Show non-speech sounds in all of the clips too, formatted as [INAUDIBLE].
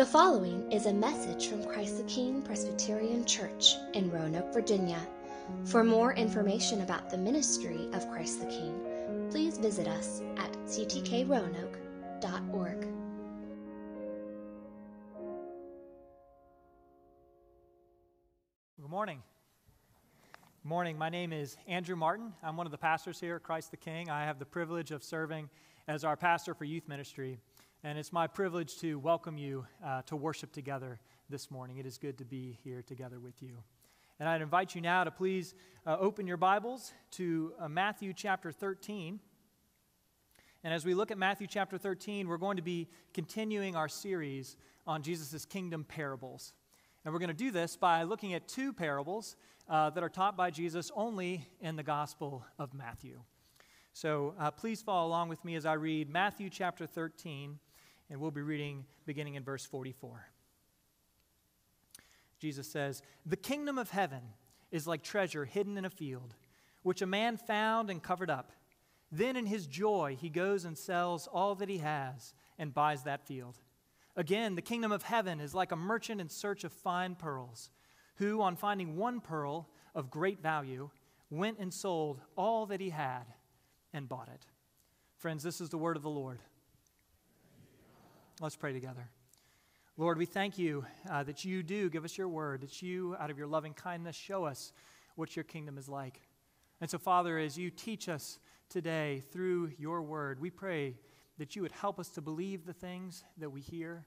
The following is a message from Christ the King Presbyterian Church in Roanoke, Virginia. For more information about the ministry of Christ the King, please visit us at ctkroanoke.org. Good morning. Good morning. My name is Andrew Martin. I'm one of the pastors here at Christ the King. I have the privilege of serving as our pastor for youth ministry. And it's my privilege to welcome you uh, to worship together this morning. It is good to be here together with you. And I'd invite you now to please uh, open your Bibles to uh, Matthew chapter 13. And as we look at Matthew chapter 13, we're going to be continuing our series on Jesus' kingdom parables. And we're going to do this by looking at two parables uh, that are taught by Jesus only in the Gospel of Matthew. So uh, please follow along with me as I read Matthew chapter 13 and we'll be reading beginning in verse 44. Jesus says, The kingdom of heaven is like treasure hidden in a field, which a man found and covered up. Then in his joy, he goes and sells all that he has and buys that field. Again, the kingdom of heaven is like a merchant in search of fine pearls, who, on finding one pearl of great value, went and sold all that he had and bought it. Friends, this is the word of the Lord. Let's pray together. Lord, we thank you uh, that you do give us your word, that you, out of your loving kindness, show us what your kingdom is like. And so, Father, as you teach us today through your word, we pray that you would help us to believe the things that we hear,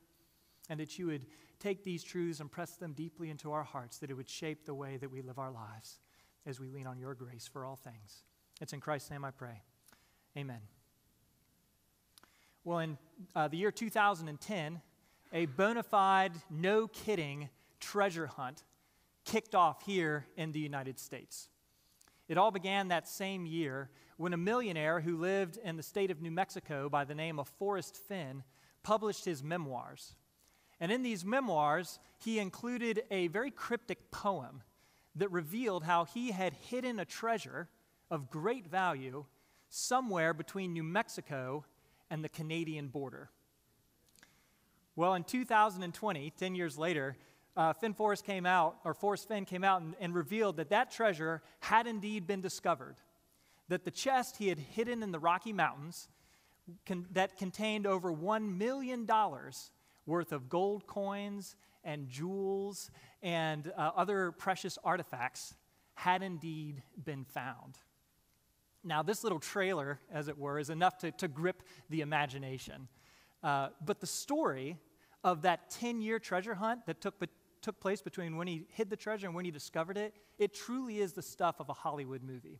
and that you would take these truths and press them deeply into our hearts, that it would shape the way that we live our lives as we lean on your grace for all things. It's in Christ's name I pray. Amen. Well, in uh, the year 2010, a bona fide, no kidding treasure hunt kicked off here in the United States. It all began that same year when a millionaire who lived in the state of New Mexico by the name of Forrest Fenn published his memoirs. And in these memoirs, he included a very cryptic poem that revealed how he had hidden a treasure of great value somewhere between New Mexico and the Canadian border. Well, in 2020, 10 years later, uh, Fenn Forrest came out, or Forrest Fenn came out and, and revealed that that treasure had indeed been discovered. That the chest he had hidden in the Rocky Mountains con- that contained over $1 million worth of gold coins and jewels and uh, other precious artifacts had indeed been found. Now, this little trailer, as it were, is enough to, to grip the imagination. Uh, but the story of that 10 year treasure hunt that took, took place between when he hid the treasure and when he discovered it, it truly is the stuff of a Hollywood movie.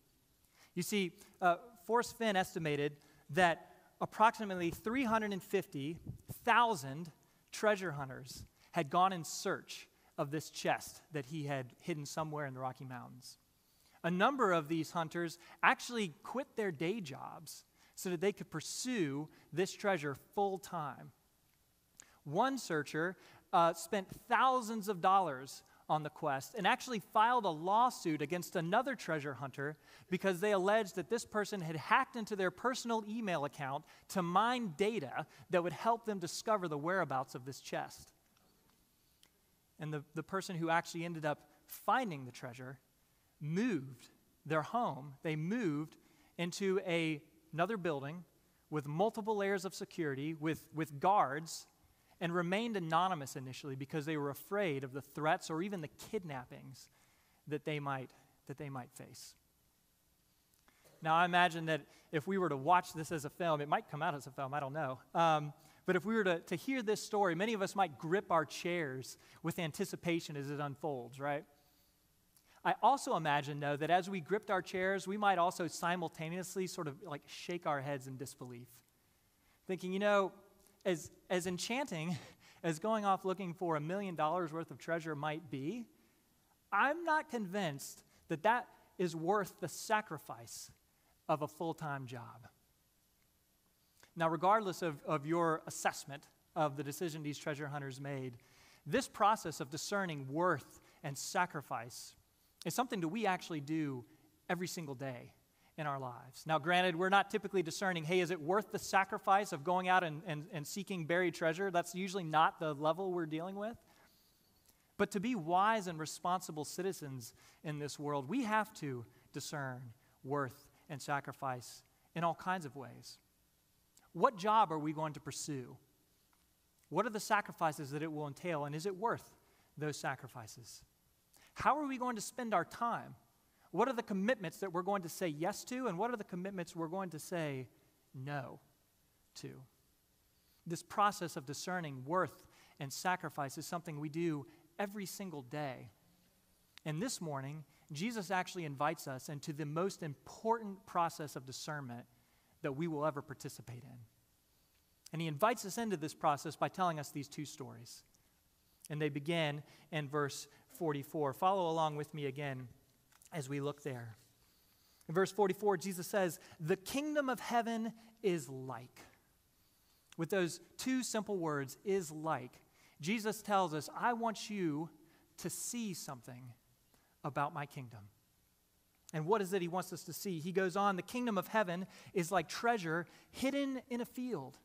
You see, uh, Forrest Fenn estimated that approximately 350,000 treasure hunters had gone in search of this chest that he had hidden somewhere in the Rocky Mountains a number of these hunters actually quit their day jobs so that they could pursue this treasure full time. One searcher uh, spent thousands of dollars on the quest and actually filed a lawsuit against another treasure hunter because they alleged that this person had hacked into their personal email account to mine data that would help them discover the whereabouts of this chest. And the, the person who actually ended up finding the treasure moved their home, they moved into a, another building with multiple layers of security, with, with guards, and remained anonymous initially because they were afraid of the threats or even the kidnappings that they might, that they might face. Now, I imagine that if we were to watch this as a film, it might come out as a film, I don't know. Um, but if we were to, to hear this story, many of us might grip our chairs with anticipation as it unfolds, right? I also imagine, though, that as we gripped our chairs, we might also simultaneously sort of like shake our heads in disbelief, thinking, you know, as, as enchanting [LAUGHS] as going off looking for a million dollars worth of treasure might be, I'm not convinced that that is worth the sacrifice of a full time job. Now, regardless of, of your assessment of the decision these treasure hunters made, this process of discerning worth and sacrifice is something that we actually do every single day in our lives. Now, granted, we're not typically discerning, hey, is it worth the sacrifice of going out and, and, and seeking buried treasure? That's usually not the level we're dealing with. But to be wise and responsible citizens in this world, we have to discern worth and sacrifice in all kinds of ways. What job are we going to pursue? What are the sacrifices that it will entail, and is it worth those sacrifices? How are we going to spend our time? What are the commitments that we're going to say yes to, and what are the commitments we're going to say no to? This process of discerning worth and sacrifice is something we do every single day. And this morning, Jesus actually invites us into the most important process of discernment that we will ever participate in. And he invites us into this process by telling us these two stories. And they begin in verse 44. Follow along with me again as we look there. In verse 44, Jesus says, The kingdom of heaven is like. With those two simple words, is like, Jesus tells us, I want you to see something about my kingdom. And what is it he wants us to see? He goes on, the kingdom of heaven is like treasure hidden in a field.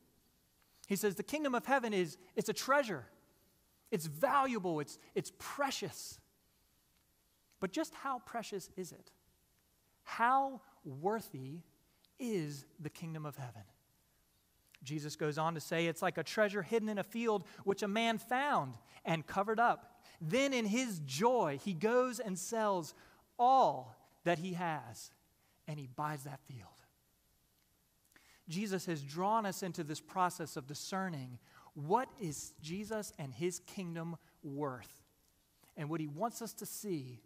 He says the kingdom of heaven is it's a treasure. It's valuable, it's, it's precious. But just how precious is it? How worthy is the kingdom of heaven? Jesus goes on to say it's like a treasure hidden in a field which a man found and covered up. Then, in his joy, he goes and sells all that he has and he buys that field. Jesus has drawn us into this process of discerning what is Jesus and his kingdom worth. And what he wants us to see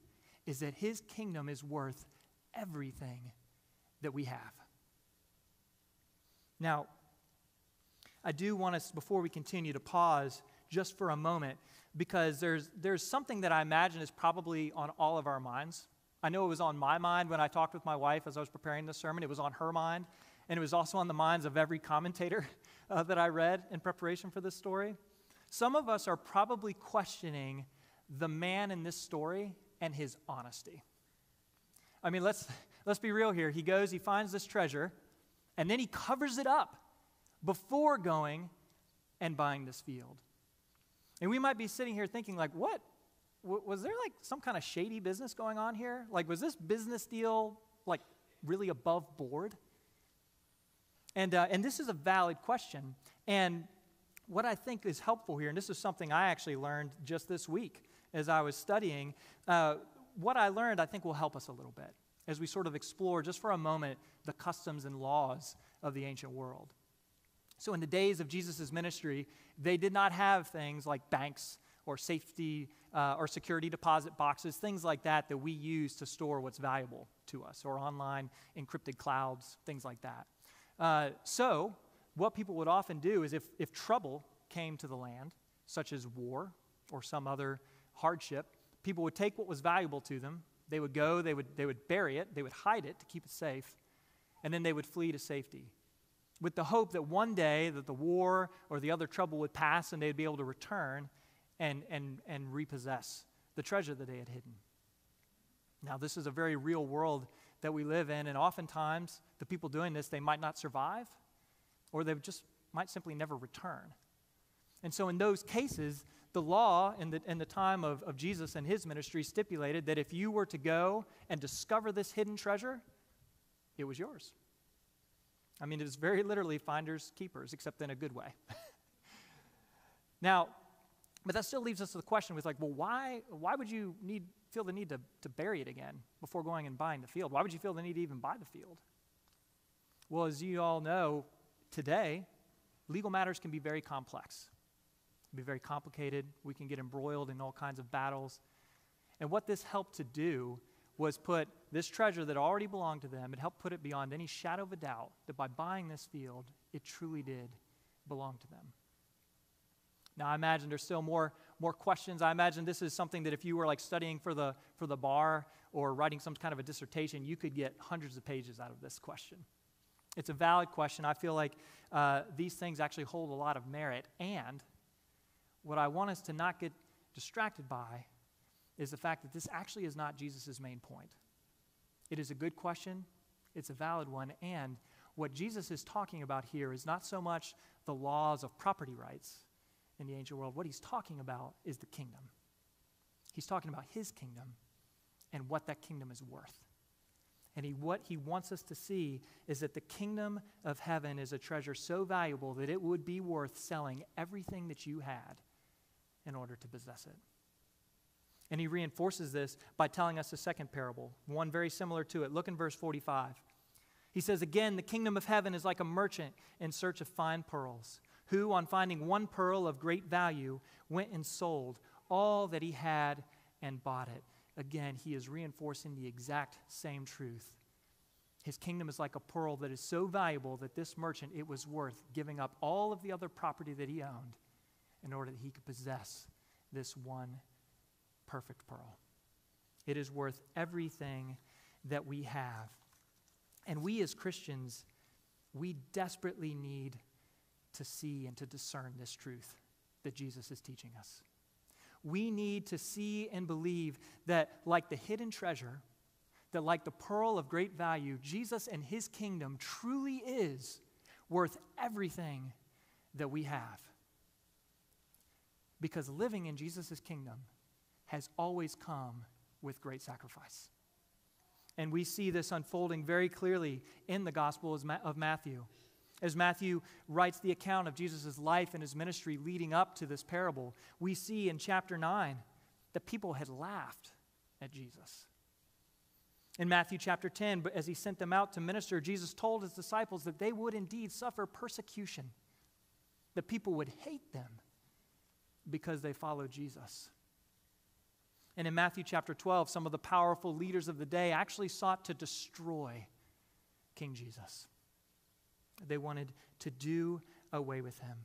is that his kingdom is worth everything that we have. Now, I do want us, before we continue, to pause just for a moment because there's, there's something that I imagine is probably on all of our minds. I know it was on my mind when I talked with my wife as I was preparing this sermon. It was on her mind, and it was also on the minds of every commentator [LAUGHS] uh, that I read in preparation for this story. Some of us are probably questioning the man in this story and his honesty. I mean, let's, let's be real here. He goes, he finds this treasure, and then he covers it up before going and buying this field. And we might be sitting here thinking, like, what? W- was there like some kind of shady business going on here? Like, was this business deal like really above board? And, uh, and this is a valid question. And what I think is helpful here, and this is something I actually learned just this week as I was studying, uh, what I learned I think will help us a little bit as we sort of explore just for a moment the customs and laws of the ancient world. So, in the days of Jesus' ministry, they did not have things like banks or safety uh, or security deposit boxes, things like that that we use to store what's valuable to us, or online encrypted clouds, things like that. Uh, so, what people would often do is if, if trouble came to the land, such as war or some other hardship, people would take what was valuable to them. They would go, they would, they would bury it, they would hide it to keep it safe, and then they would flee to safety with the hope that one day that the war or the other trouble would pass and they'd be able to return and, and, and repossess the treasure that they had hidden. Now, this is a very real world that we live in, and oftentimes the people doing this, they might not survive or they just might simply never return. And so, in those cases, the law in the, in the time of, of Jesus and his ministry stipulated that if you were to go and discover this hidden treasure, it was yours. I mean, it was very literally finders keepers, except in a good way. [LAUGHS] now, but that still leaves us with the question with like, well, why, why would you need, feel the need to, to bury it again before going and buying the field? Why would you feel the need to even buy the field? Well, as you all know, today, legal matters can be very complex, be very complicated. We can get embroiled in all kinds of battles. And what this helped to do was put this treasure that already belonged to them, it helped put it beyond any shadow of a doubt that by buying this field, it truly did belong to them. Now, I imagine there's still more, more questions. I imagine this is something that if you were like studying for the, for the bar or writing some kind of a dissertation, you could get hundreds of pages out of this question. It's a valid question. I feel like uh, these things actually hold a lot of merit. And what I want us to not get distracted by is the fact that this actually is not Jesus' main point. It is a good question, it's a valid one. And what Jesus is talking about here is not so much the laws of property rights in the ancient world. What he's talking about is the kingdom. He's talking about his kingdom and what that kingdom is worth. And he, what he wants us to see is that the kingdom of heaven is a treasure so valuable that it would be worth selling everything that you had in order to possess it. And he reinforces this by telling us a second parable, one very similar to it. Look in verse 45. He says, Again, the kingdom of heaven is like a merchant in search of fine pearls, who, on finding one pearl of great value, went and sold all that he had and bought it. Again, he is reinforcing the exact same truth. His kingdom is like a pearl that is so valuable that this merchant, it was worth giving up all of the other property that he owned in order that he could possess this one perfect pearl. It is worth everything that we have. And we as Christians, we desperately need to see and to discern this truth that Jesus is teaching us. We need to see and believe that, like the hidden treasure, that like the pearl of great value, Jesus and his kingdom truly is worth everything that we have. Because living in Jesus' kingdom has always come with great sacrifice. And we see this unfolding very clearly in the Gospel of Matthew. As Matthew writes the account of Jesus' life and his ministry leading up to this parable, we see in chapter 9 that people had laughed at Jesus. In Matthew chapter 10, but as he sent them out to minister, Jesus told his disciples that they would indeed suffer persecution, that people would hate them because they followed Jesus. And in Matthew chapter 12, some of the powerful leaders of the day actually sought to destroy King Jesus. They wanted to do away with him.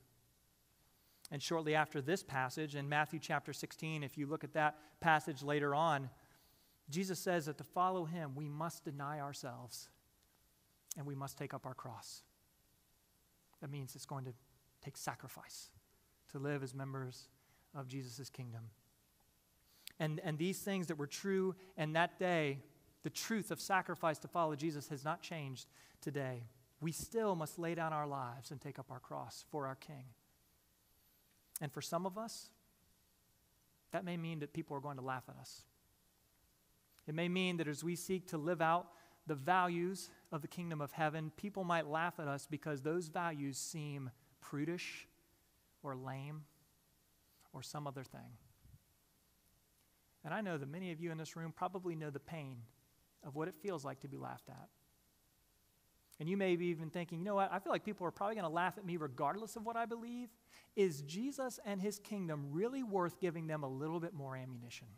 And shortly after this passage, in Matthew chapter 16, if you look at that passage later on, Jesus says that to follow him, we must deny ourselves and we must take up our cross. That means it's going to take sacrifice to live as members of Jesus' kingdom. And, and these things that were true in that day, the truth of sacrifice to follow Jesus has not changed today. We still must lay down our lives and take up our cross for our King. And for some of us, that may mean that people are going to laugh at us. It may mean that as we seek to live out the values of the kingdom of heaven, people might laugh at us because those values seem prudish or lame or some other thing. And I know that many of you in this room probably know the pain of what it feels like to be laughed at. And you may be even thinking, you know what? I feel like people are probably going to laugh at me regardless of what I believe. Is Jesus and his kingdom really worth giving them a little bit more ammunition?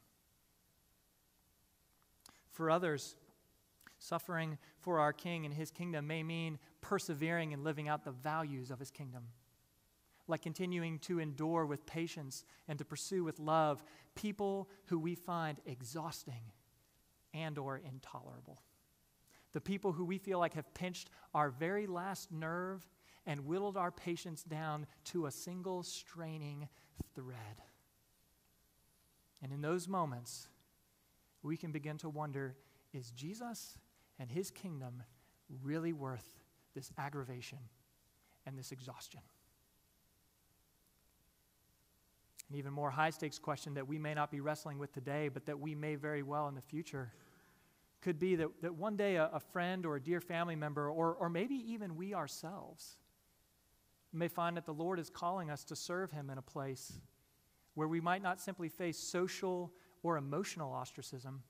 For others, suffering for our king and his kingdom may mean persevering and living out the values of his kingdom like continuing to endure with patience and to pursue with love people who we find exhausting and or intolerable. The people who we feel like have pinched our very last nerve and whittled our patience down to a single straining thread. And in those moments, we can begin to wonder is Jesus and his kingdom really worth this aggravation and this exhaustion? An even more high stakes question that we may not be wrestling with today, but that we may very well in the future could be that, that one day a, a friend or a dear family member, or, or maybe even we ourselves, may find that the Lord is calling us to serve Him in a place where we might not simply face social or emotional ostracism,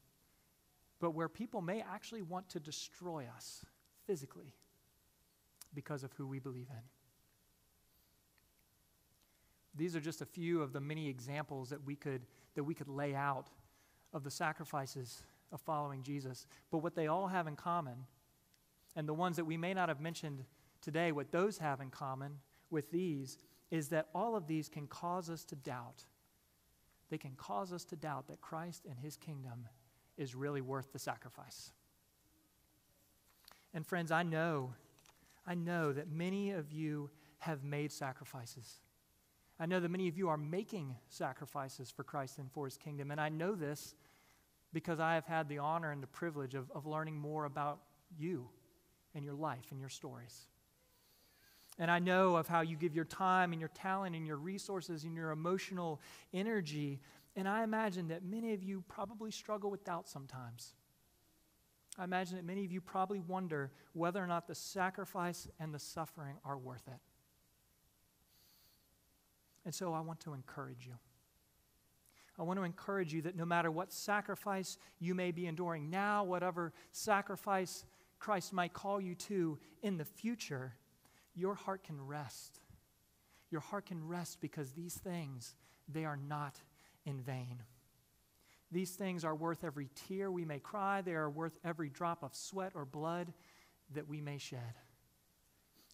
but where people may actually want to destroy us physically because of who we believe in. These are just a few of the many examples that we could, that we could lay out of the sacrifices of following Jesus. But what they all have in common, and the ones that we may not have mentioned today, what those have in common with these is that all of these can cause us to doubt. They can cause us to doubt that Christ and his kingdom is really worth the sacrifice. And friends, I know, I know that many of you have made sacrifices. I know that many of you are making sacrifices for Christ and for his kingdom. And I know this because I have had the honor and the privilege of, of learning more about you and your life and your stories. And I know of how you give your time and your talent and your resources and your emotional energy. And I imagine that many of you probably struggle with doubt sometimes. I imagine that many of you probably wonder whether or not the sacrifice and the suffering are worth it. And so I want to encourage you. I want to encourage you that no matter what sacrifice you may be enduring now, whatever sacrifice Christ might call you to in the future, your heart can rest. Your heart can rest because these things, they are not in vain. These things are worth every tear we may cry, they are worth every drop of sweat or blood that we may shed.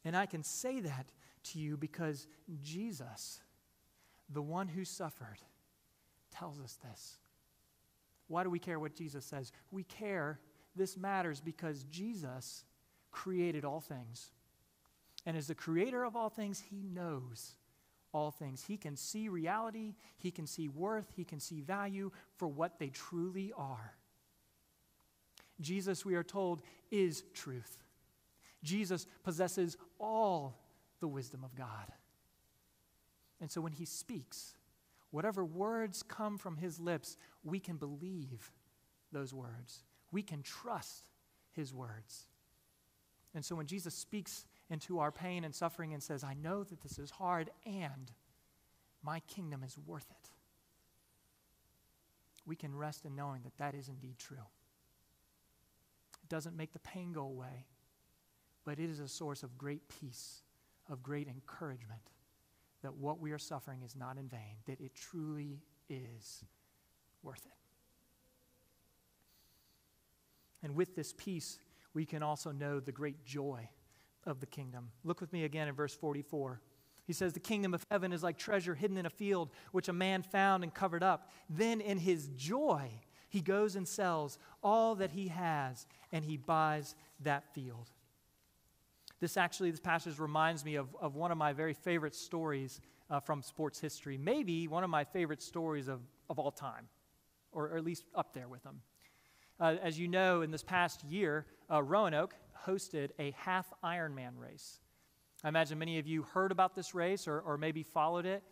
And I can say that to you because Jesus, the one who suffered, tells us this. Why do we care what Jesus says? We care, this matters because Jesus created all things. And as the creator of all things, he knows all things. He can see reality, he can see worth, he can see value for what they truly are. Jesus, we are told, is truth. Jesus possesses all the wisdom of God. And so when he speaks, whatever words come from his lips, we can believe those words. We can trust his words. And so when Jesus speaks into our pain and suffering and says, I know that this is hard and my kingdom is worth it, we can rest in knowing that that is indeed true. It doesn't make the pain go away, but it is a source of great peace, of great encouragement that what we are suffering is not in vain, that it truly is worth it. And with this peace, we can also know the great joy of the kingdom. Look with me again in verse 44. He says, The kingdom of heaven is like treasure hidden in a field, which a man found and covered up. Then, in his joy, he goes and sells all that he has, and he buys that field. This actually, this passage reminds me of, of one of my very favorite stories uh, from sports history. Maybe one of my favorite stories of, of all time, or, or at least up there with them. Uh, as you know, in this past year, uh, Roanoke hosted a half Ironman race. I imagine many of you heard about this race or, or maybe followed it.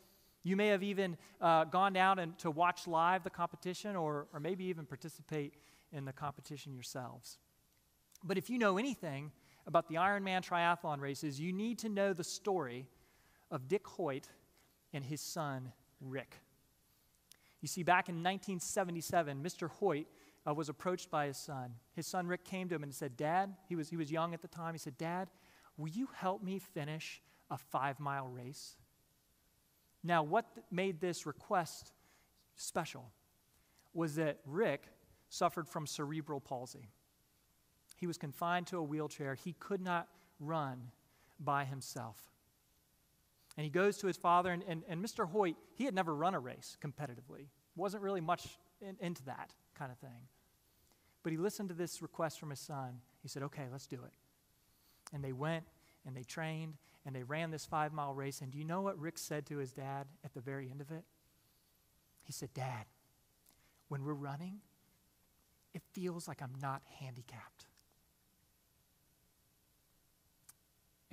You may have even uh, gone down and to watch live the competition or, or maybe even participate in the competition yourselves. But if you know anything about the Ironman triathlon races, you need to know the story of Dick Hoyt and his son, Rick. You see, back in 1977, Mr. Hoyt uh, was approached by his son. His son, Rick, came to him and said, Dad, he was, he was young at the time, he said, Dad, will you help me finish a five mile race? Now, what made this request special was that Rick suffered from cerebral palsy. He was confined to a wheelchair. He could not run by himself. And he goes to his father, and, and, and Mr. Hoyt, he had never run a race competitively, wasn't really much in, into that kind of thing. But he listened to this request from his son. He said, okay, let's do it. And they went and they trained and they ran this five mile race. And do you know what Rick said to his dad at the very end of it? He said, Dad, when we're running, it feels like I'm not handicapped.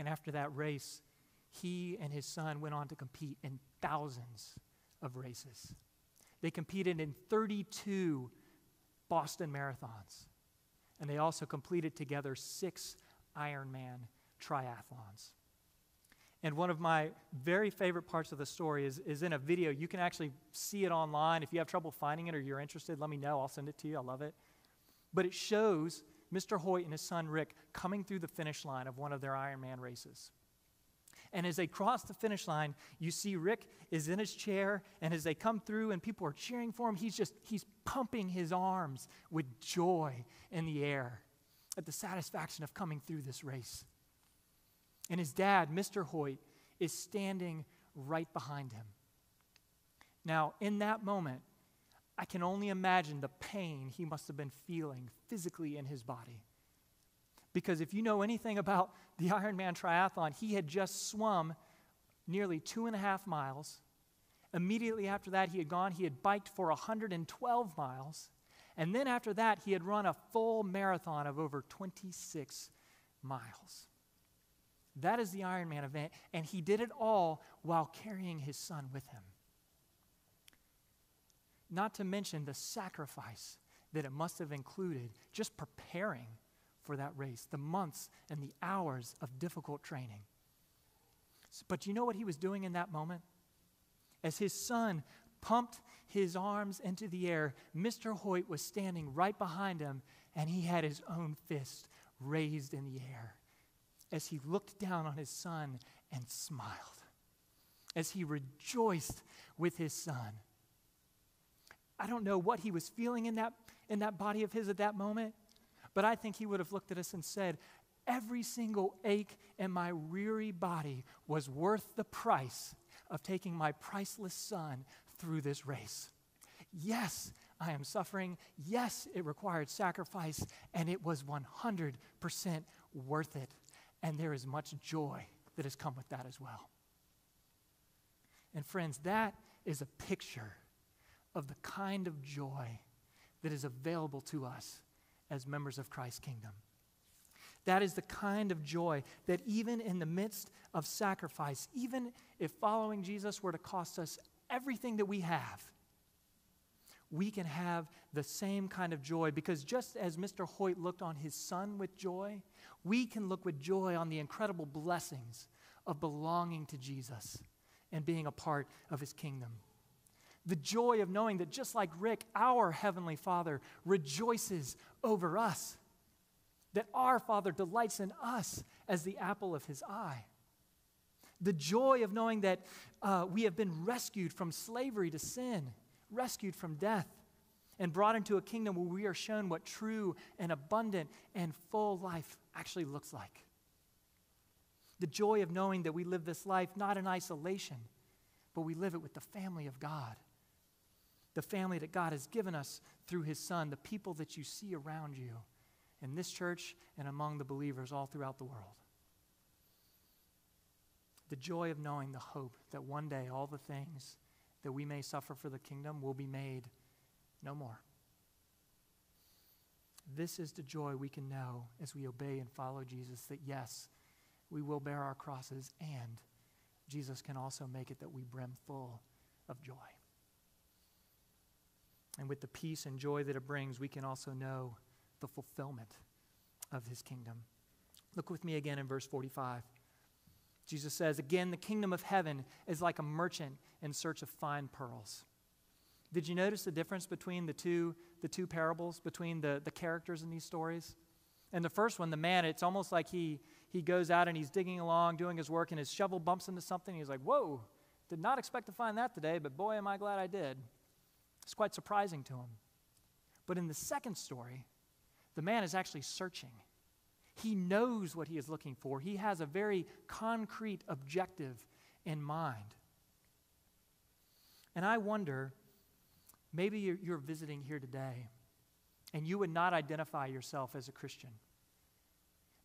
And after that race, he and his son went on to compete in thousands of races. They competed in 32 Boston marathons, and they also completed together six Ironman triathlons. And one of my very favorite parts of the story is, is in a video. You can actually see it online. If you have trouble finding it or you're interested, let me know. I'll send it to you. I love it. But it shows Mr. Hoyt and his son Rick coming through the finish line of one of their Ironman races. And as they cross the finish line, you see Rick is in his chair, and as they come through and people are cheering for him, he's just he's pumping his arms with joy in the air at the satisfaction of coming through this race. And his dad, Mr. Hoyt, is standing right behind him. Now, in that moment, I can only imagine the pain he must have been feeling physically in his body. Because if you know anything about the Ironman triathlon, he had just swum nearly two and a half miles. Immediately after that, he had gone, he had biked for 112 miles. And then after that, he had run a full marathon of over 26 miles. That is the Ironman event, and he did it all while carrying his son with him. Not to mention the sacrifice that it must have included just preparing for that race, the months and the hours of difficult training. But you know what he was doing in that moment? As his son pumped his arms into the air, Mr. Hoyt was standing right behind him, and he had his own fist raised in the air as he looked down on his son and smiled, as he rejoiced with his son. I don't know what he was feeling in that, in that body of his at that moment, but I think he would have looked at us and said, Every single ache in my weary body was worth the price of taking my priceless son through this race. Yes, I am suffering. Yes, it required sacrifice, and it was 100% worth it. And there is much joy that has come with that as well. And friends, that is a picture of the kind of joy that is available to us as members of Christ's kingdom. That is the kind of joy that, even in the midst of sacrifice, even if following Jesus were to cost us everything that we have, we can have the same kind of joy because just as Mr. Hoyt looked on his son with joy, we can look with joy on the incredible blessings of belonging to Jesus and being a part of his kingdom. The joy of knowing that just like Rick, our Heavenly Father rejoices over us, that our Father delights in us as the apple of his eye. The joy of knowing that uh, we have been rescued from slavery to sin, rescued from death, and brought into a kingdom where we are shown what true and abundant and full life actually looks like. The joy of knowing that we live this life not in isolation, but we live it with the family of God. The family that God has given us through His Son, the people that you see around you in this church and among the believers all throughout the world. The joy of knowing the hope that one day all the things that we may suffer for the kingdom will be made no more. This is the joy we can know as we obey and follow Jesus that yes, we will bear our crosses, and Jesus can also make it that we brim full of joy. And with the peace and joy that it brings, we can also know the fulfillment of his kingdom. Look with me again in verse 45. Jesus says, Again, the kingdom of heaven is like a merchant in search of fine pearls. Did you notice the difference between the two, the two parables, between the, the characters in these stories? And the first one, the man, it's almost like he, he goes out and he's digging along, doing his work, and his shovel bumps into something. he's like, Whoa, did not expect to find that today, but boy, am I glad I did. It's quite surprising to him. But in the second story, the man is actually searching. He knows what he is looking for, he has a very concrete objective in mind. And I wonder Maybe you're, visiting here today and you would not identify yourself as a Christian,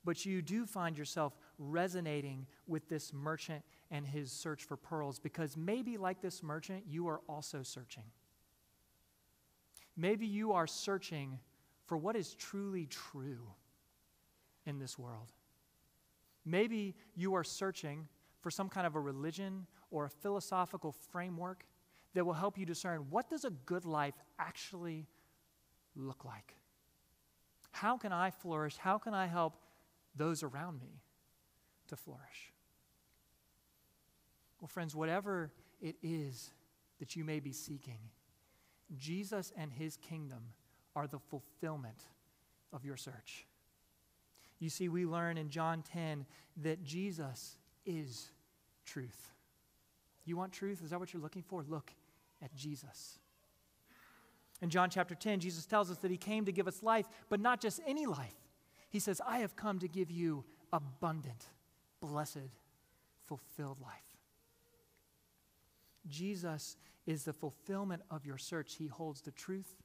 but you do find yourself resonating with this merchant and his search for pearls because maybe, like this merchant, you are also searching. Maybe you are searching for what is truly true in this world. Maybe you are searching for some kind of a religion or a philosophical framework that will help you discern what does a good life actually look like? How can I flourish? How can I help those around me to flourish? Well, friends, whatever it is that you may be seeking, Jesus and his kingdom are the fulfillment of your search. You see, we learn in John 10 that Jesus is truth. You want truth? Is that what you're looking for? Look at Jesus. In John chapter 10, Jesus tells us that he came to give us life, but not just any life. He says, I have come to give you abundant, blessed, fulfilled life. Jesus is the fulfillment of your search. He holds the truth,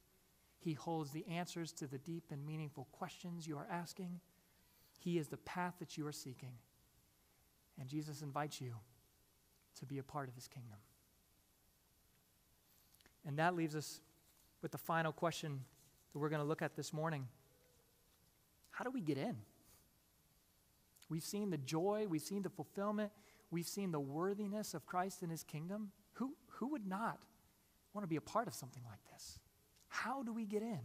He holds the answers to the deep and meaningful questions you are asking. He is the path that you are seeking. And Jesus invites you to be a part of His kingdom. And that leaves us with the final question that we're going to look at this morning How do we get in? We've seen the joy, we've seen the fulfillment, we've seen the worthiness of Christ and his kingdom. Who, would not want to be a part of something like this? How do we get in?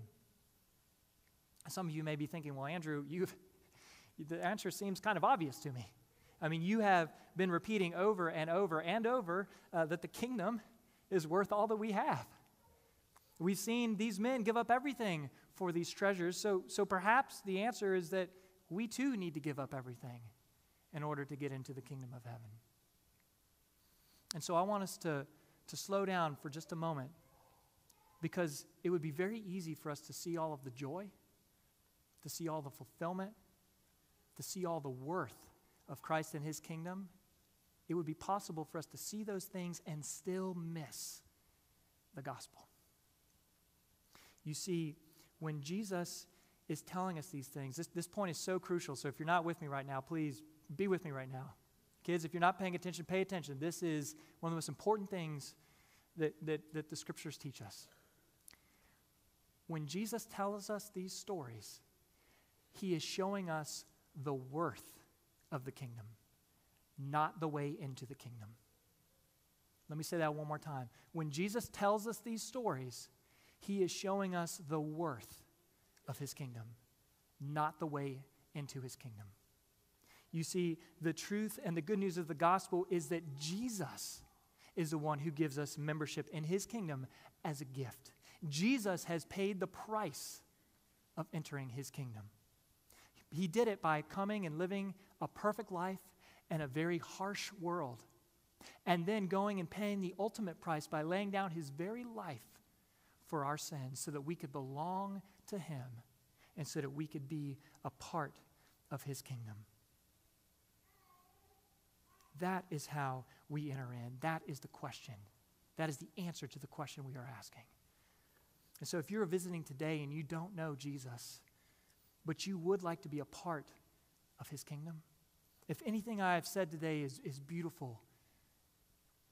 Some of you may be thinking, well, Andrew, you've, the answer seems kind of obvious to me. I mean, you have been repeating over and over and over uh, that the kingdom is worth all that we have. We've seen these men give up everything for these treasures, so, so perhaps the answer is that we too need to give up everything in order to get into the kingdom of heaven. And so I want us to, to slow down for just a moment because it would be very easy for us to see all of the joy, to see all the fulfillment, to see all the worth of Christ and his kingdom. It would be possible for us to see those things and still miss the gospel. You see, when Jesus is telling us these things, this, this point is so crucial. So if you're not with me right now, please be with me right now. Kids, if you're not paying attention, pay attention. This is one of the most important things that, that, that the scriptures teach us. When Jesus tells us these stories, he is showing us the worth of the kingdom, not the way into the kingdom. Let me say that one more time. When Jesus tells us these stories, he is showing us the worth of his kingdom, not the way into his kingdom. You see, the truth and the good news of the gospel is that Jesus is the one who gives us membership in his kingdom as a gift. Jesus has paid the price of entering his kingdom. He did it by coming and living a perfect life in a very harsh world, and then going and paying the ultimate price by laying down his very life for our sins so that we could belong to him and so that we could be a part of his kingdom. That is how we enter in. That is the question. That is the answer to the question we are asking. And so, if you're visiting today and you don't know Jesus, but you would like to be a part of his kingdom, if anything I have said today is, is beautiful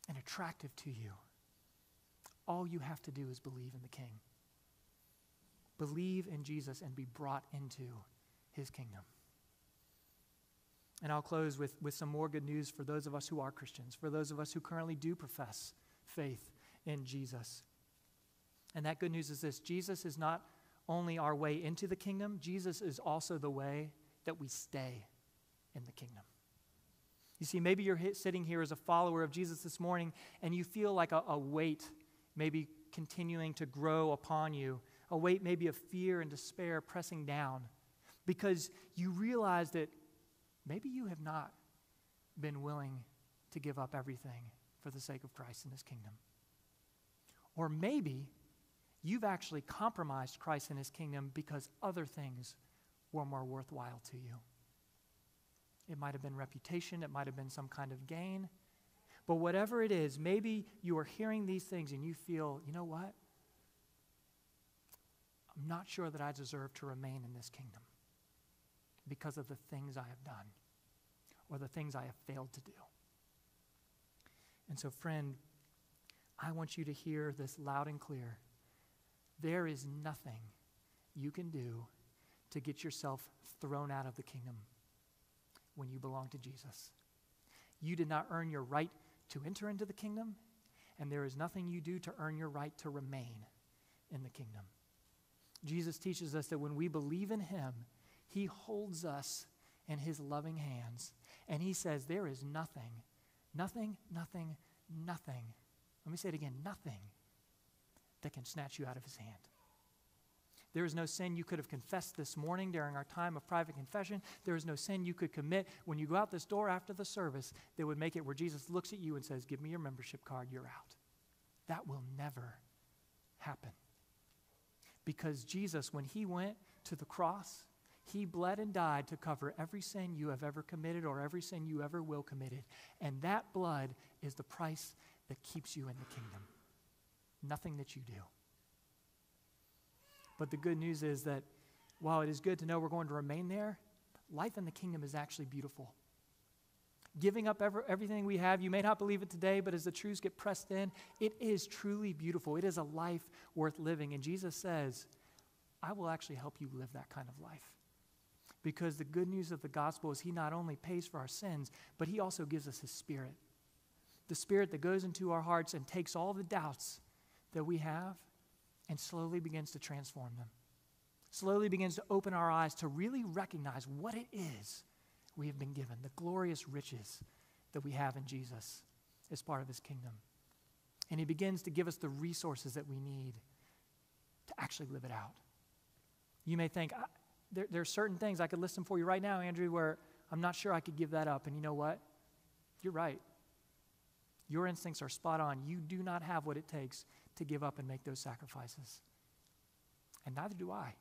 and attractive to you, all you have to do is believe in the King. Believe in Jesus and be brought into his kingdom. And I'll close with, with some more good news for those of us who are Christians, for those of us who currently do profess faith in Jesus. And that good news is this Jesus is not only our way into the kingdom, Jesus is also the way that we stay in the kingdom. You see, maybe you're sitting here as a follower of Jesus this morning and you feel like a, a weight maybe continuing to grow upon you, a weight maybe of fear and despair pressing down because you realize that maybe you have not been willing to give up everything for the sake of Christ and his kingdom. Or maybe you've actually compromised Christ and his kingdom because other things were more worthwhile to you. It might have been reputation, it might have been some kind of gain. But whatever it is, maybe you are hearing these things and you feel, you know what? I'm not sure that I deserve to remain in this kingdom because of the things I have done or the things I have failed to do. And so, friend, I want you to hear this loud and clear. There is nothing you can do to get yourself thrown out of the kingdom when you belong to Jesus. You did not earn your right to enter into the kingdom, and there is nothing you do to earn your right to remain in the kingdom. Jesus teaches us that when we believe in Him, He holds us in His loving hands, and He says, There is nothing, nothing, nothing, nothing. Let me say it again nothing that can snatch you out of His hand. There is no sin you could have confessed this morning during our time of private confession. There is no sin you could commit when you go out this door after the service that would make it where Jesus looks at you and says, Give me your membership card, you're out. That will never happen. Because Jesus, when he went to the cross, he bled and died to cover every sin you have ever committed or every sin you ever will committed. And that blood is the price that keeps you in the kingdom. Nothing that you do. But the good news is that while it is good to know we're going to remain there, life in the kingdom is actually beautiful. Giving up ever, everything we have, you may not believe it today, but as the truths get pressed in, it is truly beautiful. It is a life worth living. And Jesus says, I will actually help you live that kind of life. Because the good news of the gospel is He not only pays for our sins, but He also gives us His Spirit. The Spirit that goes into our hearts and takes all the doubts that we have and slowly begins to transform them. Slowly begins to open our eyes to really recognize what it is we have been given, the glorious riches that we have in Jesus as part of His kingdom. And He begins to give us the resources that we need to actually live it out. You may think, there, there are certain things I could list them for you right now, Andrew, where I'm not sure I could give that up. And you know what? You're right. Your instincts are spot on. You do not have what it takes to give up and make those sacrifices. And neither do I.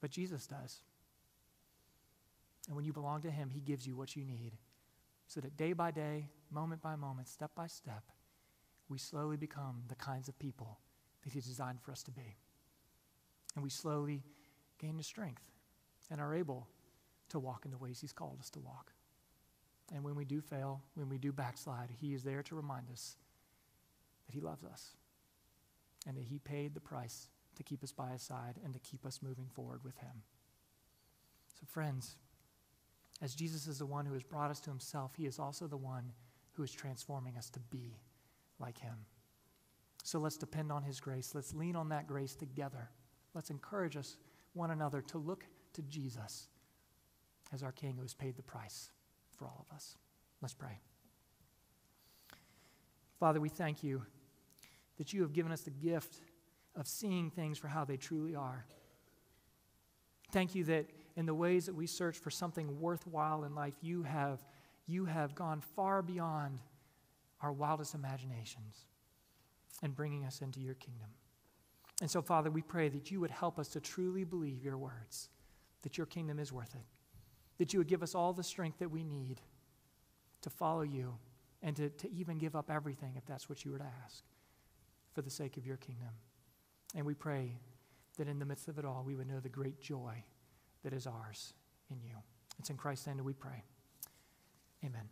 But Jesus does. And when you belong to Him, He gives you what you need so that day by day, moment by moment, step by step, we slowly become the kinds of people that He designed for us to be. And we slowly gain the strength and are able to walk in the ways He's called us to walk. And when we do fail, when we do backslide, He is there to remind us that He loves us and that He paid the price to keep us by His side and to keep us moving forward with Him. So, friends, as Jesus is the one who has brought us to Himself, He is also the one who is transforming us to be like Him. So let's depend on His grace. Let's lean on that grace together. Let's encourage us, one another, to look to Jesus as our King who has paid the price for all of us. Let's pray. Father, we thank you that you have given us the gift of seeing things for how they truly are. Thank you that in the ways that we search for something worthwhile in life, you have, you have gone far beyond our wildest imaginations and bringing us into your kingdom. And so, Father, we pray that you would help us to truly believe your words, that your kingdom is worth it, that you would give us all the strength that we need to follow you and to, to even give up everything if that's what you were to ask for the sake of your kingdom. And we pray that in the midst of it all, we would know the great joy that is ours in you. It's in Christ's name that we pray. Amen.